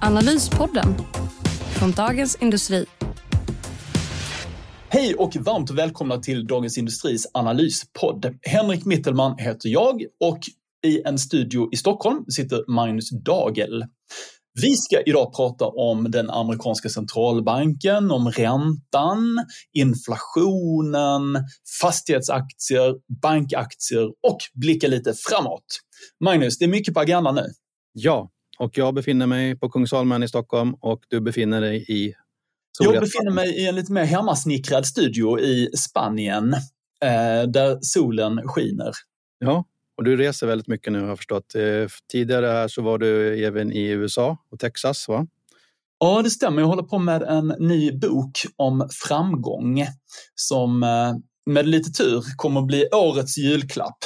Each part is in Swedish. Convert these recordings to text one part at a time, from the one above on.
Analyspodden från Dagens Industri. Hej och varmt välkomna till Dagens Industris analyspodd. Henrik Mittelman heter jag och i en studio i Stockholm sitter Magnus Dagel. Vi ska idag prata om den amerikanska centralbanken, om räntan, inflationen, fastighetsaktier, bankaktier och blicka lite framåt. Magnus, det är mycket på agendan nu. Ja, och jag befinner mig på Kungsholmen i Stockholm och du befinner dig i jag befinner mig i en lite mer hemmasnickrad studio i Spanien eh, där solen skiner. Ja, och du reser väldigt mycket nu har jag förstått. Eh, tidigare här så var du även i USA och Texas, va? Ja, det stämmer. Jag håller på med en ny bok om framgång som eh, med lite tur kommer att bli årets julklapp.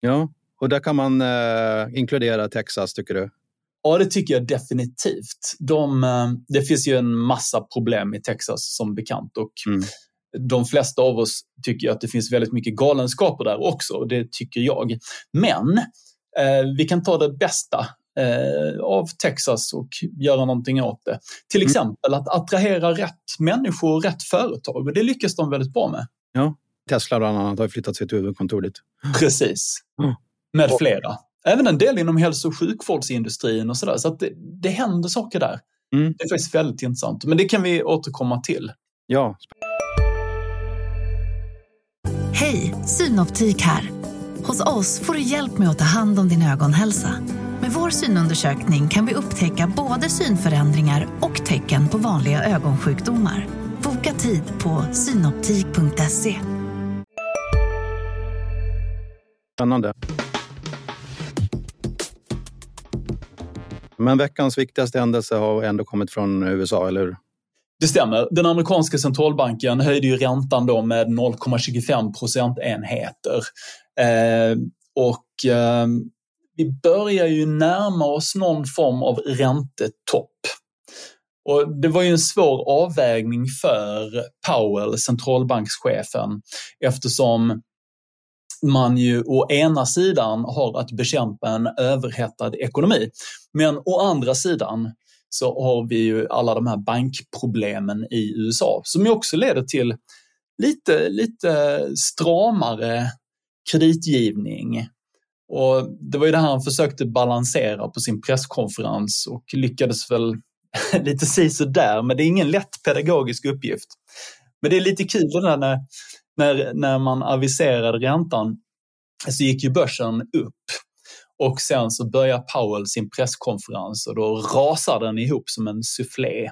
Ja, och där kan man eh, inkludera Texas, tycker du? Ja, det tycker jag definitivt. De, eh, det finns ju en massa problem i Texas som bekant och mm. de flesta av oss tycker att det finns väldigt mycket galenskaper där också och det tycker jag. Men eh, vi kan ta det bästa eh, av Texas och göra någonting åt det. Till mm. exempel att attrahera rätt människor och rätt företag och det lyckas de väldigt bra med. Ja, Tesla bland annat har flyttat sitt huvudkontor dit. Precis, mm. med flera. Även en del inom hälso och sjukvårdsindustrin och sådär. Så att det, det händer saker där. Mm. Det är faktiskt väldigt intressant. Men det kan vi återkomma till. Ja. Hej, Synoptik här. Hos oss får du hjälp med att ta hand om din ögonhälsa. Med vår synundersökning kan vi upptäcka både synförändringar och tecken på vanliga ögonsjukdomar. Boka tid på synoptik.se. Spännande. Men veckans viktigaste händelse har ändå kommit från USA, eller hur? Det stämmer. Den amerikanska centralbanken höjde ju räntan då med 0,25 procentenheter. Eh, och eh, vi börjar ju närma oss någon form av räntetopp. Och det var ju en svår avvägning för Powell, centralbankschefen, eftersom man ju å ena sidan har att bekämpa en överhettad ekonomi. Men å andra sidan så har vi ju alla de här bankproblemen i USA som ju också leder till lite, lite stramare kreditgivning. Och det var ju det här han försökte balansera på sin presskonferens och lyckades väl lite si där, men det är ingen lätt pedagogisk uppgift. Men det är lite kul när när, när man aviserade räntan så gick ju börsen upp och sen så börjar Powell sin presskonferens och då rasar den ihop som en soufflé.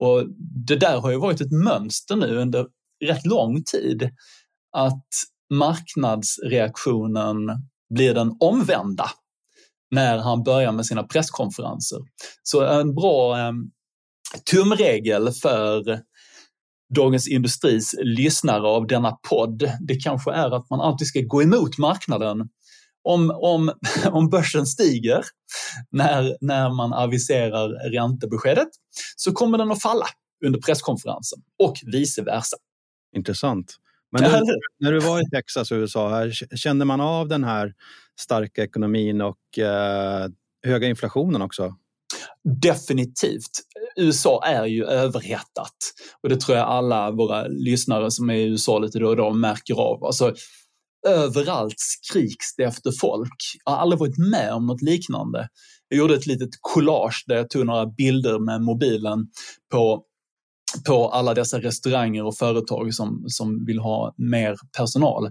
Och det där har ju varit ett mönster nu under rätt lång tid att marknadsreaktionen blir den omvända när han börjar med sina presskonferenser. Så en bra eh, tumregel för Dagens Industris lyssnare av denna podd, det kanske är att man alltid ska gå emot marknaden. Om, om, om börsen stiger när, när man aviserar räntebeskedet så kommer den att falla under presskonferensen och vice versa. Intressant. Men när, när du var i Texas och USA, kände man av den här starka ekonomin och eh, höga inflationen också? Definitivt. USA är ju överhettat och det tror jag alla våra lyssnare som är i USA lite då och då märker av. Alltså, överallt skriks det efter folk. Jag har aldrig varit med om något liknande. Jag gjorde ett litet collage där jag tog några bilder med mobilen på, på alla dessa restauranger och företag som, som vill ha mer personal.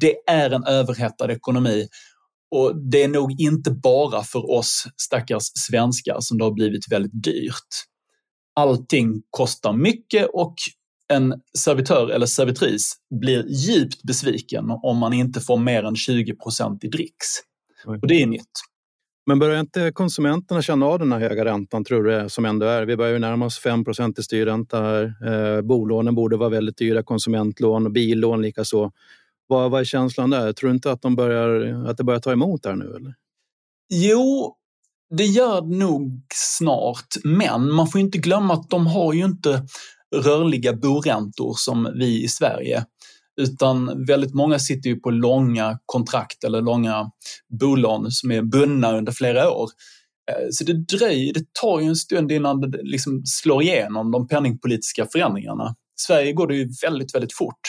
Det är en överhettad ekonomi och det är nog inte bara för oss stackars svenskar som det har blivit väldigt dyrt. Allting kostar mycket och en servitör eller servitris blir djupt besviken om man inte får mer än 20 procent i dricks. Och det är nytt. Men börjar inte konsumenterna känna av den här höga räntan, tror du, som ändå är? Vi börjar ju närma oss 5 i styrränta här. Eh, bolånen borde vara väldigt dyra, konsumentlån och billån likaså. Vad, vad är känslan där? Tror du inte att, de börjar, att det börjar ta emot här nu? Eller? Jo, det gör det nog snart, men man får inte glömma att de har ju inte rörliga boräntor som vi i Sverige. Utan väldigt många sitter ju på långa kontrakt eller långa bolån som är bundna under flera år. Eh, så det dröjer, det tar ju en stund innan det liksom slår igenom de penningpolitiska förändringarna. I Sverige går det ju väldigt, väldigt fort.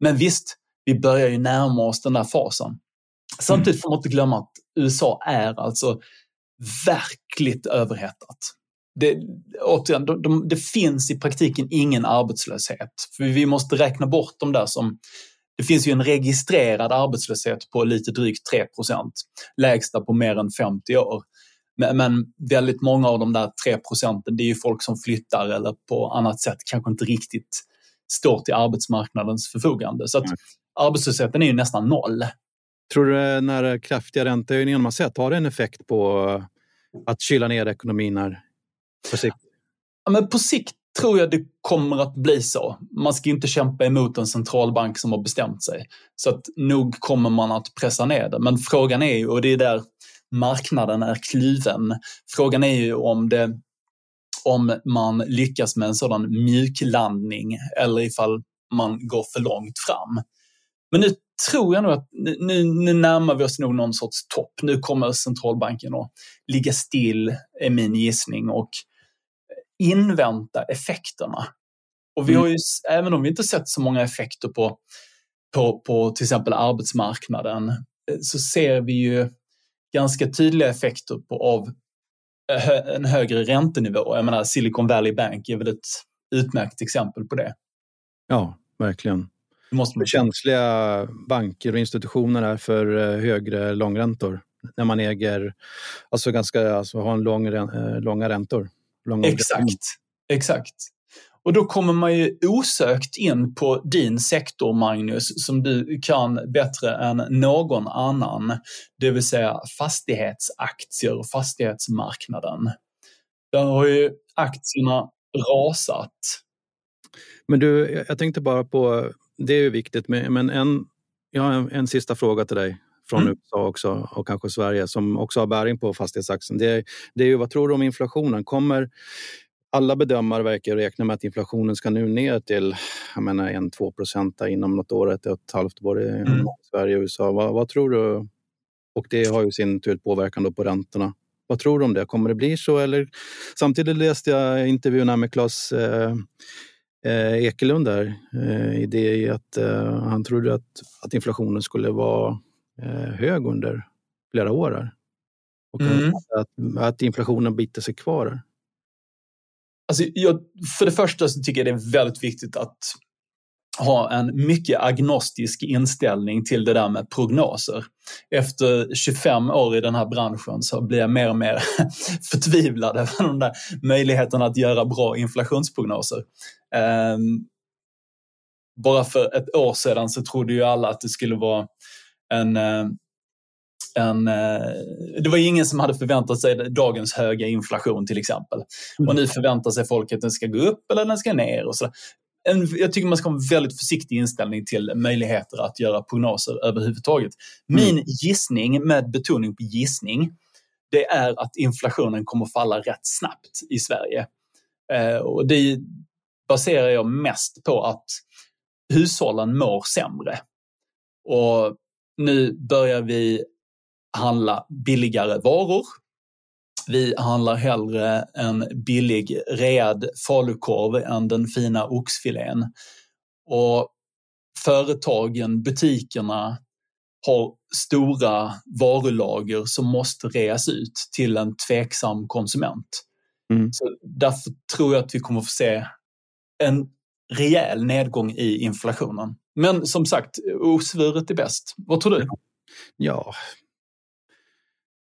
Men visst, vi börjar ju närma oss den där fasen. Samtidigt får man inte glömma att USA är alltså verkligt överhettat. Det, återigen, de, de, det finns i praktiken ingen arbetslöshet. För vi måste räkna bort de där som... Det finns ju en registrerad arbetslöshet på lite drygt 3% lägsta på mer än 50 år. Men, men, väldigt många av de där 3 procenten, det är ju folk som flyttar eller på annat sätt kanske inte riktigt står till arbetsmarknadens förfogande. Så att mm. arbetslösheten är ju nästan noll. Tror du den här kraftiga räntehöjningen man sett, har det en effekt på att kyla ner ekonomin här på sikt? Ja, men på sikt tror jag det kommer att bli så. Man ska inte kämpa emot en centralbank som har bestämt sig. Så att nog kommer man att pressa ner det. Men frågan är ju, och det är där marknaden är kluven. Frågan är ju om, det, om man lyckas med en sådan mjuklandning eller ifall man går för långt fram. Men nu tror jag nog att nu, nu närmar vi oss nog någon sorts topp. Nu kommer centralbanken att ligga still, är min gissning, och invänta effekterna. Och vi har ju, mm. även om vi inte sett så många effekter på, på, på till exempel arbetsmarknaden, eh, så ser vi ju ganska tydliga effekter på, av en högre räntenivå. Jag menar Silicon Valley Bank är väl ett utmärkt exempel på det. Ja, verkligen. Måste man... Känsliga banker och institutioner är för eh, högre långräntor när man äger, alltså ganska, alltså har en lång, eh, långa räntor. Långa exakt, exakt. Och då kommer man ju osökt in på din sektor, Magnus, som du kan bättre än någon annan. Det vill säga fastighetsaktier och fastighetsmarknaden. Där har ju aktierna rasat. Men du, jag tänkte bara på, det är ju viktigt, men en, jag har en, en sista fråga till dig från mm. USA också och kanske Sverige som också har bäring på fastighetsaktien. Det, det är ju, vad tror du om inflationen? Kommer alla bedömare verkar räkna med att inflationen ska nu ner till 1-2 procent inom något år, ett och ett halvt år i mm. Sverige och USA. Vad, vad, tror du? Och det har ju sin tur påverkan på räntorna. Vad tror du om det? Kommer det bli så? Eller, samtidigt läste jag intervjun med Claes eh, eh, Ekelund där, eh, i det att eh, han trodde att, att inflationen skulle vara eh, hög under flera år. Här. Och mm. att, att inflationen biter sig kvar. Här. Alltså jag, för det första så tycker jag det är väldigt viktigt att ha en mycket agnostisk inställning till det där med prognoser. Efter 25 år i den här branschen så blir jag mer och mer förtvivlad över de där möjligheterna att göra bra inflationsprognoser. Um, bara för ett år sedan så trodde ju alla att det skulle vara en, uh, en, eh, det var ingen som hade förväntat sig dagens höga inflation till exempel. Och nu förväntar sig folk att den ska gå upp eller den ska ner. Och så. En, jag tycker man ska ha en väldigt försiktig inställning till möjligheter att göra prognoser överhuvudtaget. Min mm. gissning, med betoning på gissning, det är att inflationen kommer falla rätt snabbt i Sverige. Eh, och det baserar jag mest på att hushållen mår sämre. Och nu börjar vi handla billigare varor. Vi handlar hellre en billig read falukorv än den fina oxfilén. Och företagen, butikerna har stora varulager som måste reas ut till en tveksam konsument. Mm. Så därför tror jag att vi kommer att få se en rejäl nedgång i inflationen. Men som sagt, osvuret är bäst. Vad tror du? Ja,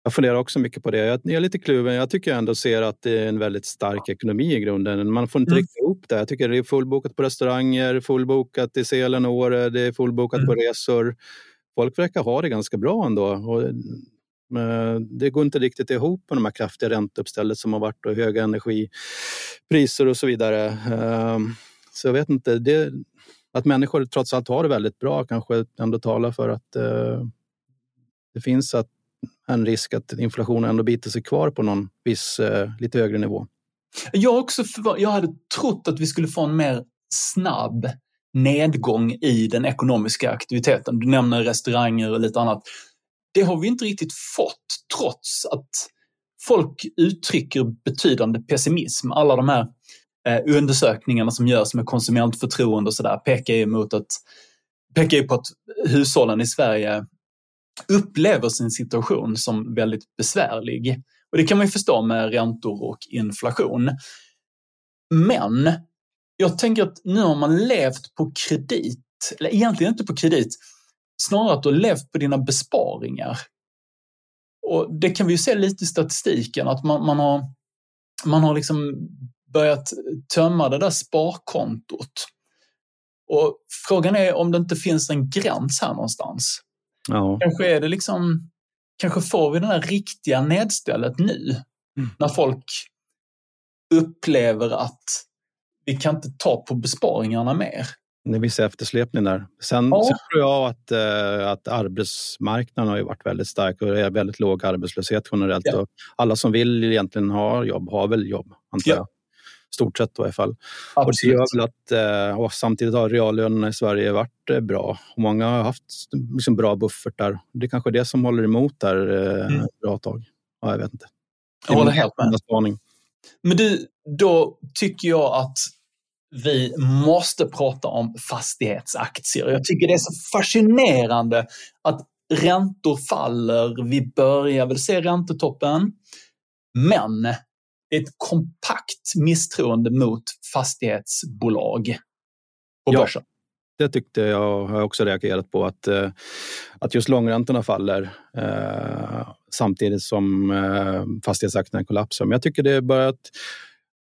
jag funderar också mycket på det. Jag är lite kluven. Jag tycker ändå ser att det är en väldigt stark ekonomi i grunden. Man får inte mm. riktigt ihop det. Jag tycker det är fullbokat på restauranger, fullbokat i Sälen och Åre, det är fullbokat mm. på resor. Folk verkar ha det ganska bra ändå. Och det går inte riktigt ihop med de här kraftiga ränteuppstället som har varit och höga energipriser och så vidare. Ehm, så jag vet inte. Det, att människor trots allt har det väldigt bra kanske ändå talar för att eh, det finns att en risk att inflationen ändå biter sig kvar på någon viss eh, lite högre nivå. Jag, också jag hade trott att vi skulle få en mer snabb nedgång i den ekonomiska aktiviteten. Du nämner restauranger och lite annat. Det har vi inte riktigt fått trots att folk uttrycker betydande pessimism. Alla de här eh, undersökningarna som görs med konsumentförtroende och sådär pekar ju mot att pekar ju på att hushållen i Sverige upplever sin situation som väldigt besvärlig. Och det kan man ju förstå med räntor och inflation. Men jag tänker att nu har man levt på kredit, eller egentligen inte på kredit, snarare att du har levt på dina besparingar. Och det kan vi ju se lite i statistiken, att man, man har, man har liksom börjat tömma det där sparkontot. Och frågan är om det inte finns en gräns här någonstans. Ja. Kanske är det liksom, kanske får vi det där riktiga nedstället nu. Mm. När folk upplever att vi kan inte ta på besparingarna mer. Det är viss eftersläpning där. Sen ja. tror jag att, äh, att arbetsmarknaden har varit väldigt stark och det är väldigt låg arbetslöshet generellt. Ja. Och alla som vill egentligen ha jobb har väl jobb, antar ja. jag. Stort sett i alla fall. Och det gör väl att, och samtidigt har reallönerna i Sverige varit äh, bra. Och många har haft liksom, bra buffertar. Det är kanske det som håller emot där mm. ett bra tag. Ja, jag vet inte. Jag håller helt med. Men du, då tycker jag att vi måste prata om fastighetsaktier. Jag tycker det är så fascinerande att räntor faller. Vi börjar väl se räntetoppen. Men ett kompakt misstroende mot fastighetsbolag på börsen. Ja, det tyckte jag, har också reagerat på, att, eh, att just långräntorna faller eh, samtidigt som eh, fastighetsaktierna kollapsar. Men jag tycker det börjat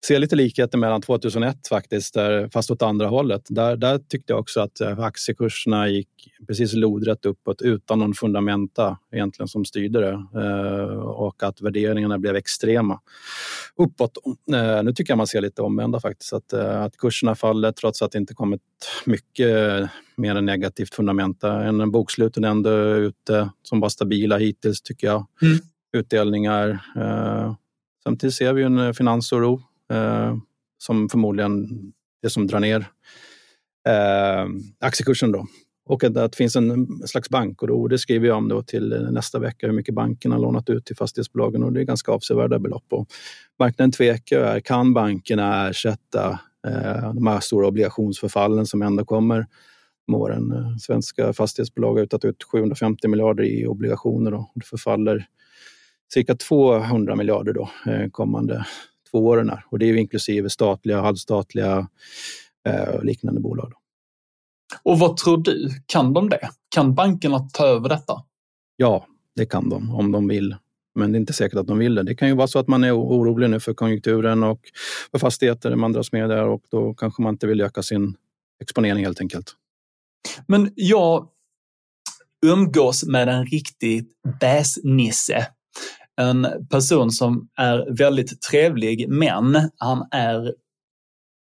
ser lite likheter mellan 2001 faktiskt, där, fast åt andra hållet. Där, där tyckte jag också att eh, aktiekurserna gick precis lodrätt uppåt utan någon fundamenta egentligen som styrde det eh, och att värderingarna blev extrema uppåt. Eh, nu tycker jag man ser lite omvända faktiskt, att, eh, att kurserna faller trots att det inte kommit mycket mer än negativt fundamenta. En boksluten ändå ute som var stabila hittills tycker jag. Mm. Utdelningar. Samtidigt ser vi en finansoro eh, som förmodligen det som drar ner eh, aktiekursen. Då. Och att, att det finns en slags bankoro, det skriver jag om då till nästa vecka, hur mycket bankerna har lånat ut till fastighetsbolagen och det är ganska avsevärda belopp. Och marknaden tvekar, är, kan bankerna ersätta eh, de här stora obligationsförfallen som ändå kommer med åren? Eh, svenska fastighetsbolag har utat ut 750 miljarder i obligationer och det förfaller cirka 200 miljarder då, eh, kommande två åren här. och det är ju inklusive statliga, halvstatliga eh, och liknande bolag. Och vad tror du? Kan de det? Kan bankerna ta över detta? Ja, det kan de om de vill. Men det är inte säkert att de vill det. Det kan ju vara så att man är orolig nu för konjunkturen och för fastigheter man dras med där och då kanske man inte vill öka sin exponering helt enkelt. Men jag umgås med en riktig bäsnisse en person som är väldigt trevlig, men han är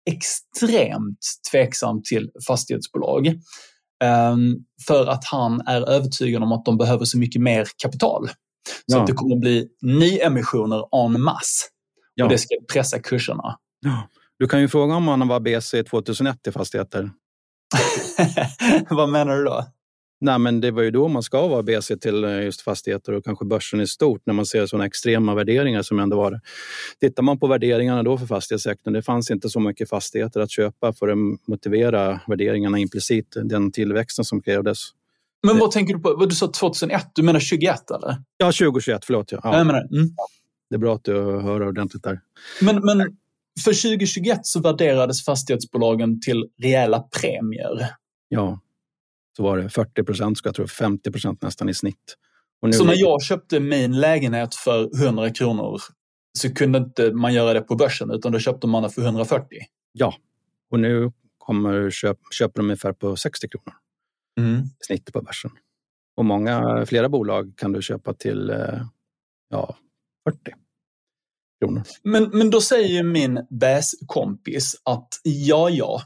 extremt tveksam till fastighetsbolag. Ehm, för att han är övertygad om att de behöver så mycket mer kapital. Så ja. att det kommer att bli nyemissioner en masse. Ja. Och det ska pressa kurserna. Ja. Du kan ju fråga om han var BC 2001 i fastigheter. Vad menar du då? Nej, men det var ju då man ska vara BC till eh, just fastigheter och kanske börsen i stort när man ser sådana extrema värderingar som ändå var det. Tittar man på värderingarna då för fastighetssektorn, det fanns inte så mycket fastigheter att köpa för att motivera värderingarna implicit, den tillväxten som krävdes. Men vad tänker du på? Du sa 2001, du menar 21 eller? Ja, 2021, förlåt. Ja. Jag menar, mm. Det är bra att du hör ordentligt där. Men, men för 2021 så värderades fastighetsbolagen till rejäla premier. Ja, så var det 40 procent, jag tro, 50 procent nästan i snitt. så när jag köpte min lägenhet för 100 kronor så kunde inte man göra det på börsen utan då köpte man det för 140? Ja, och nu kommer köp, köper de ungefär på 60 kronor mm. snitt på börsen. Och många, flera bolag kan du köpa till eh, ja, 40 kronor. Men, men då säger min bäskompis att ja, ja,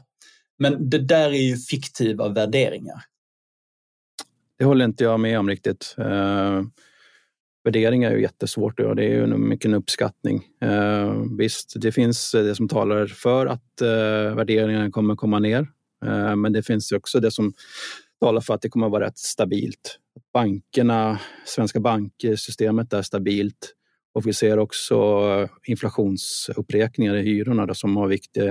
men det där är ju fiktiva värderingar. Det håller inte jag med om riktigt. Eh, värderingar är ju jättesvårt att göra. Det är ju mycket en uppskattning. Eh, visst, det finns eh, det som talar för att eh, värderingarna kommer komma ner. Eh, men det finns också det som talar för att det kommer att vara rätt stabilt. Bankerna, svenska banksystemet är stabilt Och vi ser också eh, inflationsuppräkningar i hyrorna som har viktig,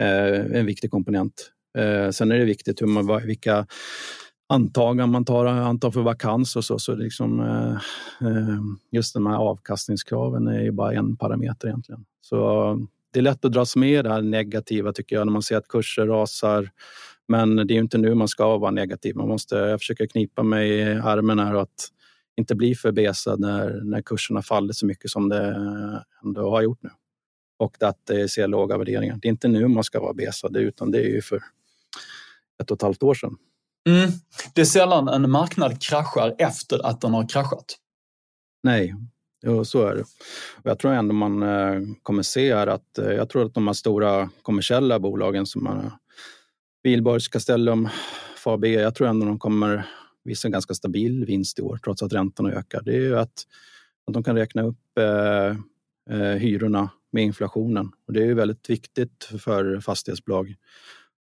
eh, en viktig komponent. Eh, sen är det viktigt hur man, vilka antaganden man tar, antar för vakans och så. så liksom, eh, eh, just de här avkastningskraven är ju bara en parameter egentligen. Så eh, det är lätt att dras med det här negativa tycker jag när man ser att kurser rasar. Men det är inte nu man ska vara negativ. Man måste försöka knipa mig i armen här och att inte bli för besad när, när kurserna faller så mycket som det ändå har gjort nu. Och att det ser låga värderingar. Det är inte nu man ska vara besad utan det är ju för ett och ett halvt år sedan. Mm. Det är sällan en marknad kraschar efter att den har kraschat. Nej, Jo, så är det. Och jag tror ändå man eh, kommer se här att eh, jag tror att de här stora kommersiella bolagen som Wihlborgs, Castellum, Fabia, jag tror ändå de kommer visa en ganska stabil vinst i år trots att räntorna ökar. Det är ju att, att de kan räkna upp eh, eh, hyrorna med inflationen. Och det är ju väldigt viktigt för fastighetsbolag.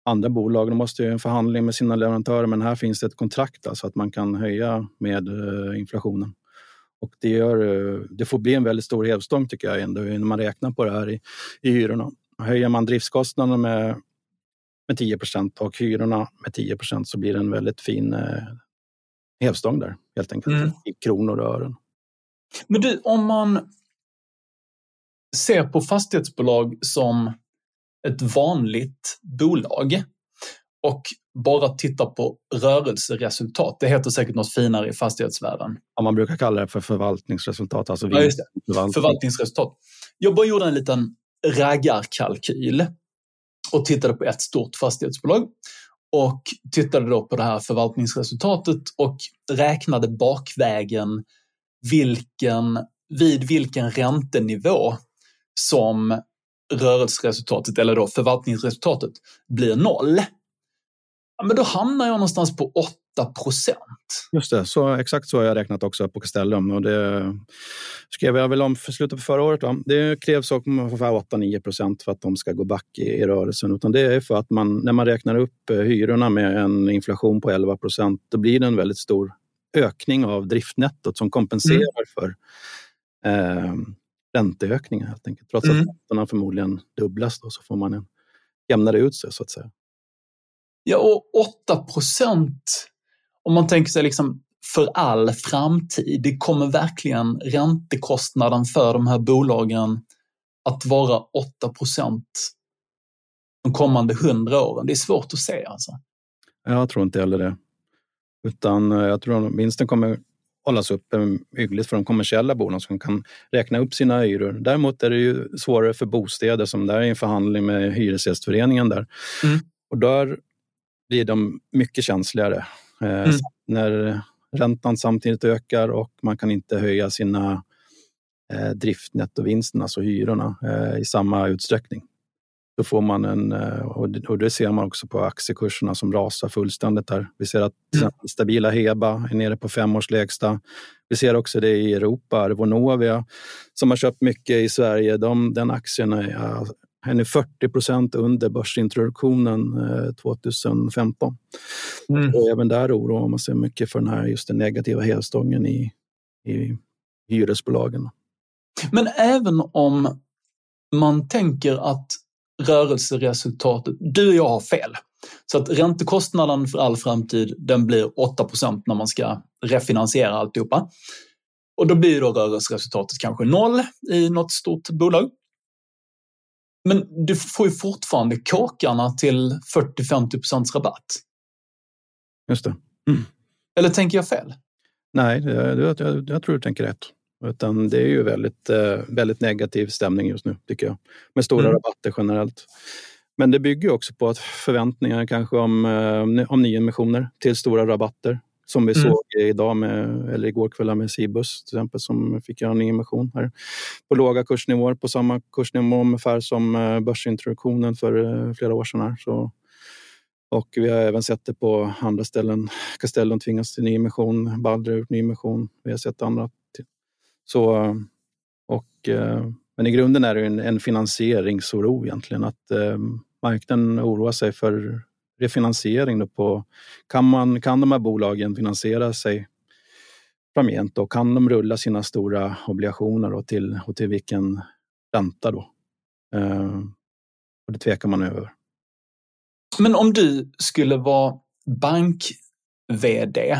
Andra bolag de måste ju en förhandling med sina leverantörer men här finns det ett kontrakt alltså att man kan höja med eh, inflationen. Och det, gör, eh, det får bli en väldigt stor hävstång tycker jag ändå när man räknar på det här i, i hyrorna. Höjer man driftskostnaderna med, med 10% och hyrorna med 10% så blir det en väldigt fin eh, hävstång där helt enkelt mm. i kronor och ören. Men du, om man ser på fastighetsbolag som ett vanligt bolag och bara titta på rörelseresultat. Det heter säkert något finare i fastighetsvärlden. Ja, man brukar kalla det för förvaltningsresultat. Alltså ja, just det. Förvaltning. Förvaltningsresultat. Jag bara gjorde en liten raggarkalkyl och tittade på ett stort fastighetsbolag och tittade då på det här förvaltningsresultatet och räknade bakvägen vilken, vid vilken räntenivå som rörelseresultatet, eller då förvaltningsresultatet, blir noll ja, men då hamnar jag någonstans på 8 procent. Just det, så, exakt så har jag räknat också på Castellum. Och det skrev jag väl om för slutet på förra året. Va? Det krävs ungefär 8-9 procent för att de ska gå back i, i rörelsen. Utan det är för att man, när man räknar upp eh, hyrorna med en inflation på 11 procent, då blir det en väldigt stor ökning av driftnettot som kompenserar mm. för eh, ränteökningar helt enkelt. Trots mm. att räntorna förmodligen dubblas då, så får man en jämnare ut sig så att säga. Ja, och 8 procent, om man tänker sig liksom för all framtid, det kommer verkligen räntekostnaden för de här bolagen att vara 8 procent de kommande hundra åren. Det är svårt att se alltså. Jag tror inte heller det. Utan eh, jag tror att vinsten kommer hållas uppe hyggligt för de kommersiella bolagen som kan räkna upp sina hyror. Däremot är det ju svårare för bostäder som där är en förhandling med Hyresgästföreningen där. Mm. Och där blir de mycket känsligare. Eh, mm. När räntan samtidigt ökar och man kan inte höja sina eh, driftnettovinsterna, alltså hyrorna, eh, i samma utsträckning. Då får man en, och det ser man också på aktiekurserna som rasar fullständigt här. Vi ser att mm. stabila Heba är nere på femårslägsta. Vi ser också det i Europa, Vonovia som har köpt mycket i Sverige. De, den aktien är är 40 procent under börsintroduktionen 2015. Eh, mm. Och även där oroar man sig mycket för den här just den negativa hävstången i, i hyresbolagen. Men även om man tänker att rörelseresultatet, du och jag har fel. Så att räntekostnaden för all framtid, den blir 8 procent när man ska refinansiera alltihopa. Och då blir då rörelseresultatet kanske noll i något stort bolag. Men du får ju fortfarande kåkarna till 40-50 rabatt. Just det. Mm. Eller tänker jag fel? Nej, jag, jag, jag, tror du tänker rätt. Utan det är ju väldigt, eh, väldigt negativ stämning just nu, tycker jag. Med stora mm. rabatter generellt. Men det bygger också på att förväntningar kanske om, eh, om nyemissioner till stora rabatter. Som vi mm. såg idag med, eller igår kväll med Cibus till exempel som fick göra en emission här på låga kursnivåer på samma kursnivå ungefär som eh, börsintroduktionen för flera år sedan. Här. Så, och vi har även sett det på andra ställen. Castellum tvingas till nyemission, Balder har gjort nyemission. Vi har sett andra. Så, och, eh, men i grunden är det en, en finansieringsoro egentligen. Att eh, marknaden oroar sig för refinansiering. Då på, kan, man, kan de här bolagen finansiera sig framgent. och kan de rulla sina stora obligationer då till, och till vilken ränta då? Eh, och det tvekar man över. Men om du skulle vara bank-VD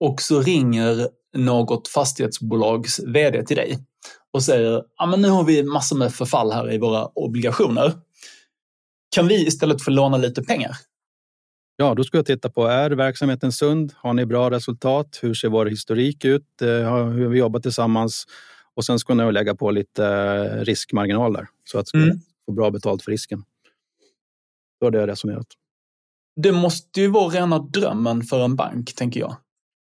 och så ringer något fastighetsbolags VD till dig och säger ja, men nu har vi massor med förfall här i våra obligationer. Kan vi istället få låna lite pengar? Ja, då ska jag titta på, är verksamheten sund? Har ni bra resultat? Hur ser vår historik ut? Eh, hur har vi jobbat tillsammans? Och sen ska jag lägga på lite eh, riskmarginal där så att mm. få bra betalt för risken. Då har det resonerat. Det måste ju vara rena drömmen för en bank, tänker jag.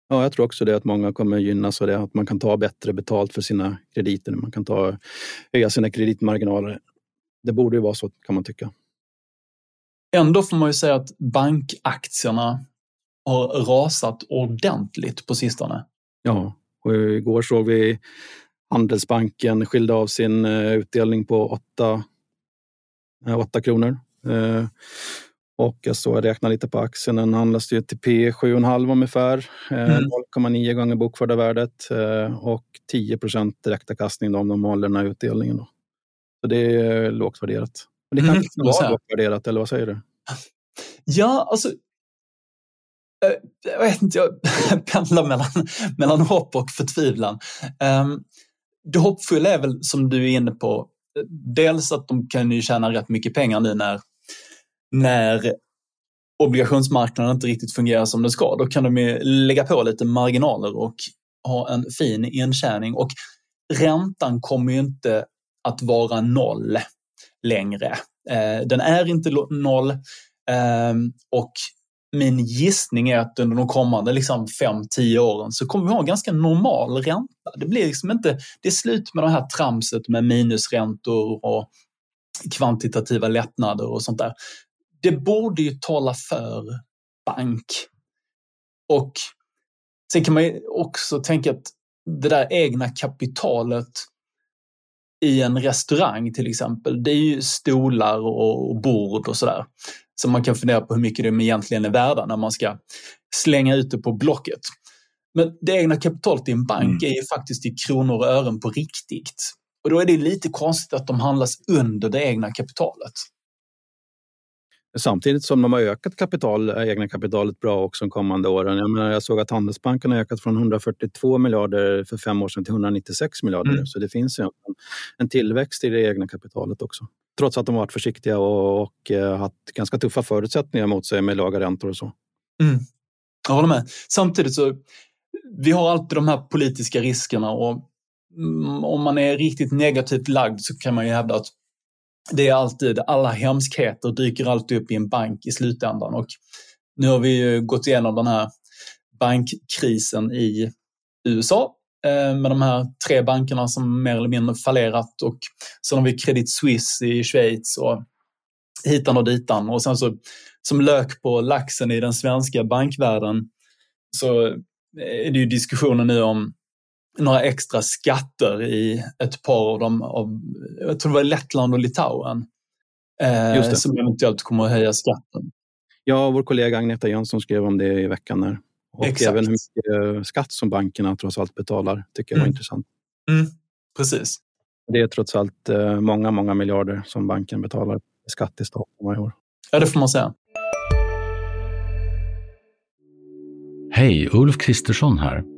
Ja, jag tror också det att många kommer gynnas av det, att man kan ta bättre betalt för sina krediter. Man kan ta, höja sina kreditmarginaler. Det borde ju vara så, kan man tycka. Ändå får man ju säga att bankaktierna har rasat ordentligt på sistone. Ja, och igår såg vi Handelsbanken skilde av sin eh, utdelning på 8, 8 kronor. Eh, och jag såg, jag räknade lite på aktien, den handlas ju till P 7,5 ungefär. Eh, mm. 0,9 gånger bokförda värdet och 10 procent direktavkastning om de håller den här utdelningen. Då. Så det är lågt värderat. Men det kanske mm, var lågt värderat, eller vad säger du? Ja, alltså jag vet inte, jag pendlar mellan, mellan hopp och förtvivlan. Um, det hoppfulla är väl som du är inne på, dels att de kan ju tjäna rätt mycket pengar nu när, när obligationsmarknaden inte riktigt fungerar som den ska. Då kan de ju lägga på lite marginaler och ha en fin intjäning och räntan kommer ju inte att vara noll längre. Eh, den är inte noll ehm, och min gissning är att under de kommande liksom 5-10 åren så kommer vi ha en ganska normal ränta. Det blir liksom inte, det är slut med det här tramset med minusräntor och kvantitativa lättnader och sånt där. Det borde ju tala för bank. Och sen kan man ju också tänka att det där egna kapitalet i en restaurang till exempel, det är ju stolar och bord och sådär. Så man kan fundera på hur mycket de egentligen är värda när man ska slänga ut det på Blocket. Men det egna kapitalet i en bank mm. är ju faktiskt i kronor och ören på riktigt. Och då är det lite konstigt att de handlas under det egna kapitalet. Samtidigt som de har ökat kapital, egna kapitalet bra också de kommande åren. Jag, menar, jag såg att Handelsbanken har ökat från 142 miljarder för fem år sedan till 196 miljarder. Mm. Så det finns en, en tillväxt i det egna kapitalet också trots att de varit försiktiga och, och uh, haft ganska tuffa förutsättningar mot sig med låga räntor och så. Mm. Jag håller med. Samtidigt så, vi har alltid de här politiska riskerna och mm, om man är riktigt negativt lagd så kan man ju hävda att det är alltid, alla hemskheter dyker alltid upp i en bank i slutändan och nu har vi ju gått igenom den här bankkrisen i USA eh, med de här tre bankerna som mer eller mindre fallerat och sen har vi Credit Suisse i Schweiz och hitan och ditan. Och sen så som lök på laxen i den svenska bankvärlden så är det ju diskussioner nu om några extra skatter i ett par av dem, av, jag tror det var Lettland och Litauen, eh, som eventuellt kommer att höja skatten. Ja, vår kollega Agneta Jönsson skrev om det i veckan. Här. Och Exakt. även hur mycket skatt som bankerna trots allt betalar tycker jag var mm. intressant. Mm. Precis. Det är trots allt eh, många, många miljarder som banken betalar i skatt i staten varje år. Ja, det får man säga. Hej, Ulf Kristersson här.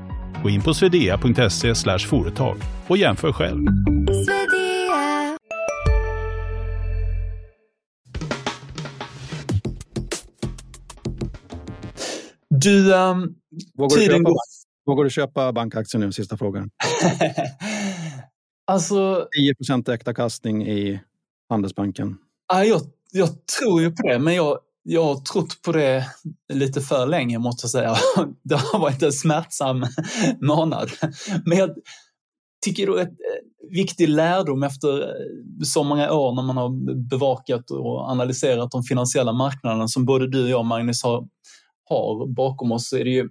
Gå in på swedea.se företag och jämför själv. Du, um, Vågar du, köpa, vågar du köpa bankaktier nu? Sista frågan. alltså, 10 procent kastning i Handelsbanken. jag, jag tror ju på det, men jag jag har trott på det lite för länge måste jag säga. Det har varit en smärtsam månad. Men jag tycker det är en eh, viktig lärdom efter eh, så många år när man har bevakat och analyserat de finansiella marknaderna som både du och jag, Magnus, har, har bakom oss. Så är det, ju,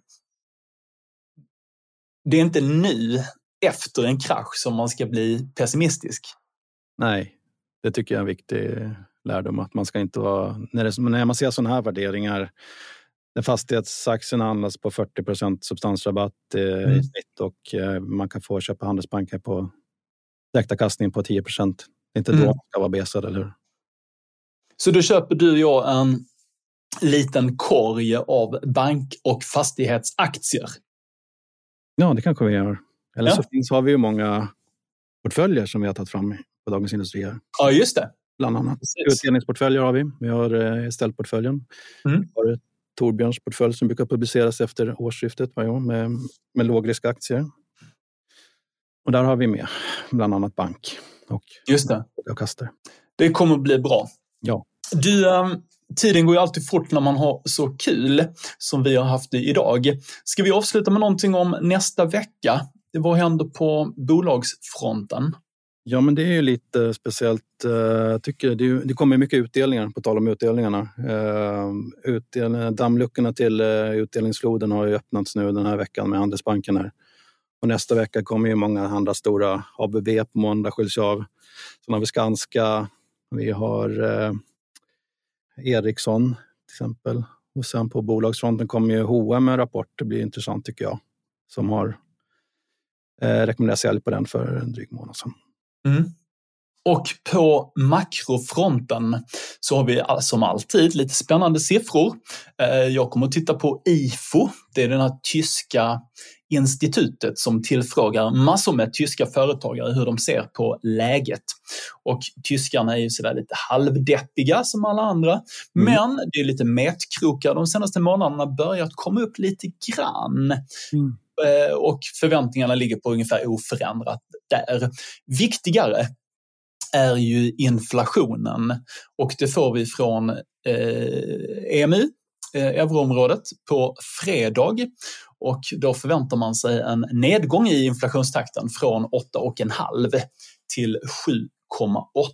det är inte nu efter en krasch som man ska bli pessimistisk. Nej, det tycker jag är en viktig lärdom att man ska inte vara... När, det, när man ser sådana här värderingar när fastighetsaktierna handlas på 40 procent substansrabatt eh, mm. i snitt och eh, man kan få köpa Handelsbanken på direktavkastning på 10 procent. Det är inte mm. då man ska vara besad, eller hur? Så då köper du och jag en liten korg av bank och fastighetsaktier? Ja, det kanske vi gör. Eller ja. så finns, har vi ju många portföljer som vi har tagit fram på Dagens Industri. Här. Ja, just det. Bland annat. Utdelningsportföljer har vi. Vi har eh, Estelle-portföljen. Mm. Vi har Torbjörns portfölj som brukar publiceras efter årsskiftet varje år med, med lågriskaktier. Och där har vi med bland annat bank och Just det. avkastare. Det kommer att bli bra. Ja. Du, um, tiden går ju alltid fort när man har så kul som vi har haft det idag. Ska vi avsluta med någonting om nästa vecka? Vad händer på bolagsfronten? Ja, men det är ju lite eh, speciellt. Eh, jag tycker det, det kommer mycket utdelningar, på tal om utdelningarna. Eh, eh dammluckorna till utdelningsfloden har ju öppnats nu den här veckan med Handelsbanken. Här. Och nästa vecka kommer ju många andra stora. ABB på måndag skiljs av. Sen har vi Skanska, vi har eh, Ericsson till exempel. Och sen på bolagsfronten kommer ju H&M med en rapport. Det blir intressant tycker jag. Som har eh, rekommenderat sälj på den för en dryg månad sedan. Mm. Och på makrofronten så har vi som alltid lite spännande siffror. Eh, jag kommer att titta på IFO. Det är det här tyska institutet som tillfrågar massor med tyska företagare hur de ser på läget. Och tyskarna är ju sådär lite halvdeppiga som alla andra. Mm. Men det är lite metkrokar. De senaste månaderna börjat komma upp lite grann. Mm. Eh, och förväntningarna ligger på ungefär oförändrat där. Viktigare är ju inflationen och det får vi från eh, EMU, eh, euroområdet, på fredag. Och då förväntar man sig en nedgång i inflationstakten från 8,5 till 7,8.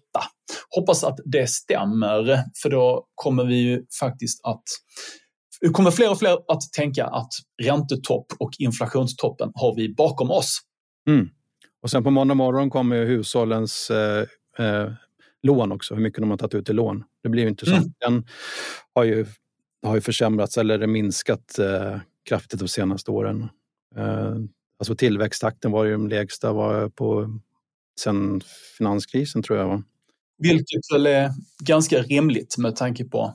Hoppas att det stämmer, för då kommer vi ju faktiskt att kommer fler och fler att tänka att räntetopp och inflationstoppen har vi bakom oss. Mm. Och sen på måndag morgon kommer hushållens eh, eh, lån också, hur mycket de har tagit ut i lån. Det blir ju intressant. Mm. Den har ju, har ju försämrats eller minskat eh, kraftigt de senaste åren. Eh, alltså tillväxttakten var ju den lägsta var på sen finanskrisen tror jag. Vilket väl är ganska rimligt med tanke på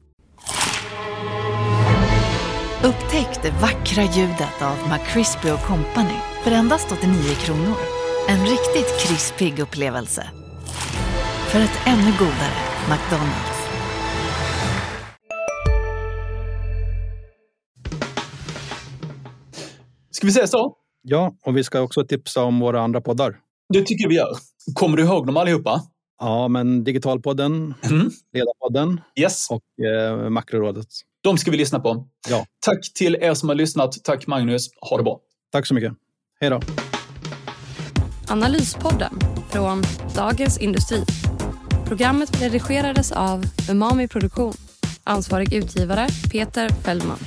Upptäck det vackra ljudet av McCrispy Company för endast 89 kronor. En riktigt krispig upplevelse. För ett ännu godare McDonalds. Ska vi säga så? Ja, och vi ska också tipsa om våra andra poddar. Det tycker vi gör. Kommer du ihåg dem allihopa? Ja, men Digitalpodden, mm. Ledarpodden yes. och eh, Makrorådet. De ska vi lyssna på. Ja. Tack till er som har lyssnat. Tack Magnus. Ha det bra. Tack så mycket. Hej då. Analyspodden från Dagens Industri. Programmet redigerades av Umami Produktion. Ansvarig utgivare Peter Fellman.